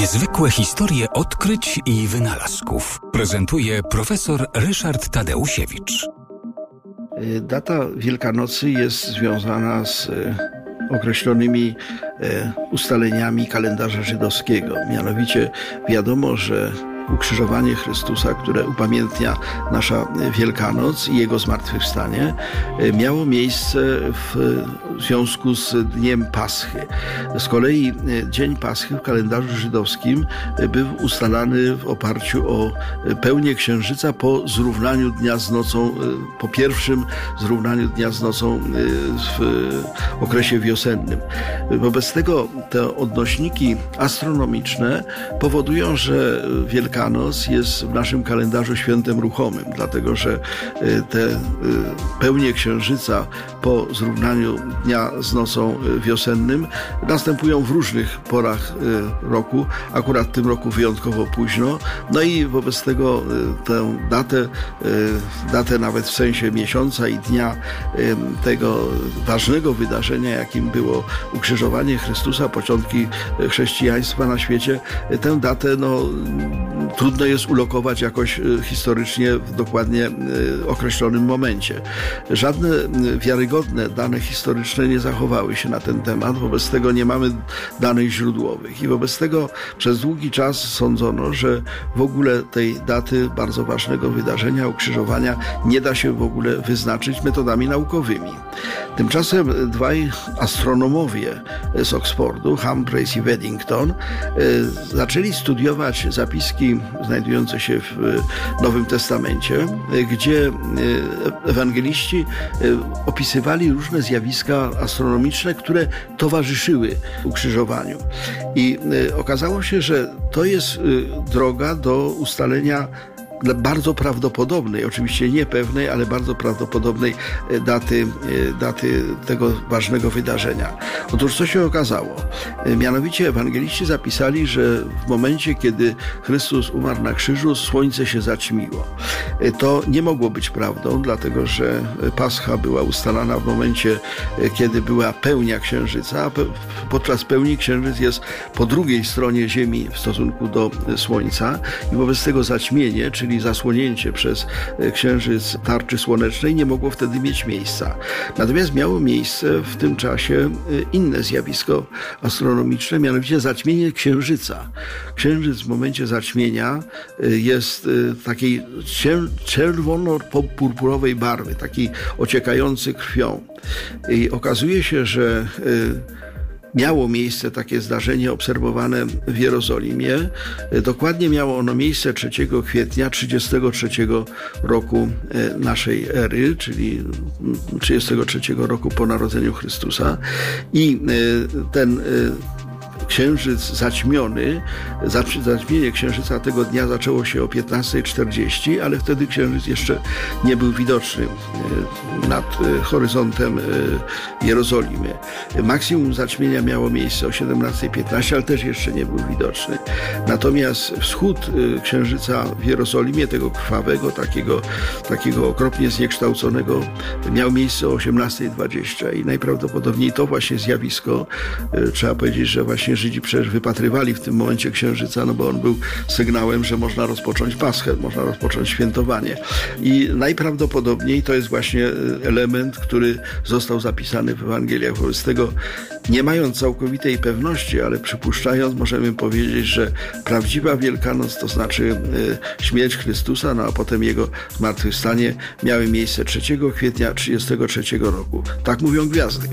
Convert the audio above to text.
Niezwykłe historie odkryć i wynalazków prezentuje profesor Ryszard Tadeusiewicz. Y, data Wielkanocy jest związana z y, określonymi y, ustaleniami kalendarza żydowskiego. Mianowicie wiadomo, że ukrzyżowanie Chrystusa, które upamiętnia nasza Wielkanoc i Jego zmartwychwstanie, e, miało miejsce w związku z Dniem Paschy. Z kolei e, Dzień Paschy w kalendarzu żydowskim e, był ustalany w oparciu o pełnię księżyca po zrównaniu dnia z nocą, po pierwszym zrównaniu dnia z nocą w okresie wiosennym. Wobec tego te odnośniki astronomiczne powodują, że Wielkanoc Wielkanoc jest w naszym kalendarzu świętem ruchomym, dlatego że y, te y, pełnie księżyca po zrównaniu dnia z nocą y, wiosennym następują w różnych porach roku, akurat w tym roku wyjątkowo późno. No i wobec tego tę datę, datę nawet w sensie miesiąca i dnia tego ważnego wydarzenia, jakim było ukrzyżowanie Chrystusa, początki chrześcijaństwa na świecie, tę datę no, trudno jest ulokować jakoś y, historycznie w dokładnie y, określonym momencie. Żadne y, wiarygodne dane historyczne nie zachowały się na ten temat, wobec tego nie mamy danych źródłowych i wobec tego przez długi czas sądzono, że w ogóle tej daty bardzo ważnego wydarzenia, ukrzyżowania nie da się w ogóle wyznaczyć metodami naukowymi. Tymczasem dwaj astronomowie z Oxfordu, Humphreys i Weddington, zaczęli studiować zapiski znajdujące się w e, Nowym Testamencie, e, gdzie e, ewangeliści opisywali różne zjawiska astronomiczne, które towarzyszyły ukrzyżowaniu. I okazało się, że to jest droga do ustalenia bardzo prawdopodobnej, oczywiście niepewnej, ale bardzo prawdopodobnej e, daty, e, daty tego ważnego wydarzenia. Otóż co się okazało? E, mianowicie ewangeliści zapisali, że w momencie, kiedy Chrystus umarł na krzyżu, słońce się zaćmiło. To nie mogło być prawdą, dlatego że Pascha była ustalana w momencie, kiedy była pełnia księżyca, a podczas pełni księżyc jest po drugiej stronie Ziemi w stosunku do Słońca i wobec tego zaćmienie, czyli czyli zasłonięcie przez e, księżyc tarczy słonecznej, nie mogło wtedy mieć miejsca. Natomiast miało miejsce w tym czasie e, inne zjawisko astronomiczne, mianowicie zaćmienie księżyca. Księżyc w momencie zaćmienia e, jest takiej czerwono-purpurowej barwy, taki ociekający krwią. I okazuje się, że miało miejsce takie zdarzenie obserwowane w Jerozolimie. Dokładnie miało ono miejsce 3 kwietnia 33 roku e, naszej ery, czyli 33 roku po narodzeniu Chrystusa. I e, ten e, księżyc zaćmiony, zaćmienie księżyca tego dnia zaczęło się o 15.40, ale wtedy księżyc jeszcze nie był widoczny e, nad e, horyzontem e, Jerozolimy. Maksimum zaćmienia miało miejsce o 17.15, ale też jeszcze nie był widoczny. Natomiast wschód księżyca w Jerozolimie, tego krwawego, takiego, takiego okropnie zniekształconego, miał miejsce o 18.20 i najprawdopodobniej to właśnie zjawisko, trzeba powiedzieć, że właśnie Żydzi przecież wypatrywali w tym momencie księżyca, no bo on był sygnałem, że można rozpocząć Paschę, można rozpocząć świętowanie. I najprawdopodobniej to jest właśnie e, element, który został zapisany w Ewangeliach. Wobec tego, nie mając całkowitej pewności, ale przypuszczając, możemy powiedzieć, że prawdziwa Wielkanoc, to znaczy e, śmierć Chrystusa, no a potem jego zmartwychwstanie, miały miejsce 3 kwietnia 1933 roku. Tak mówią gwiazdy.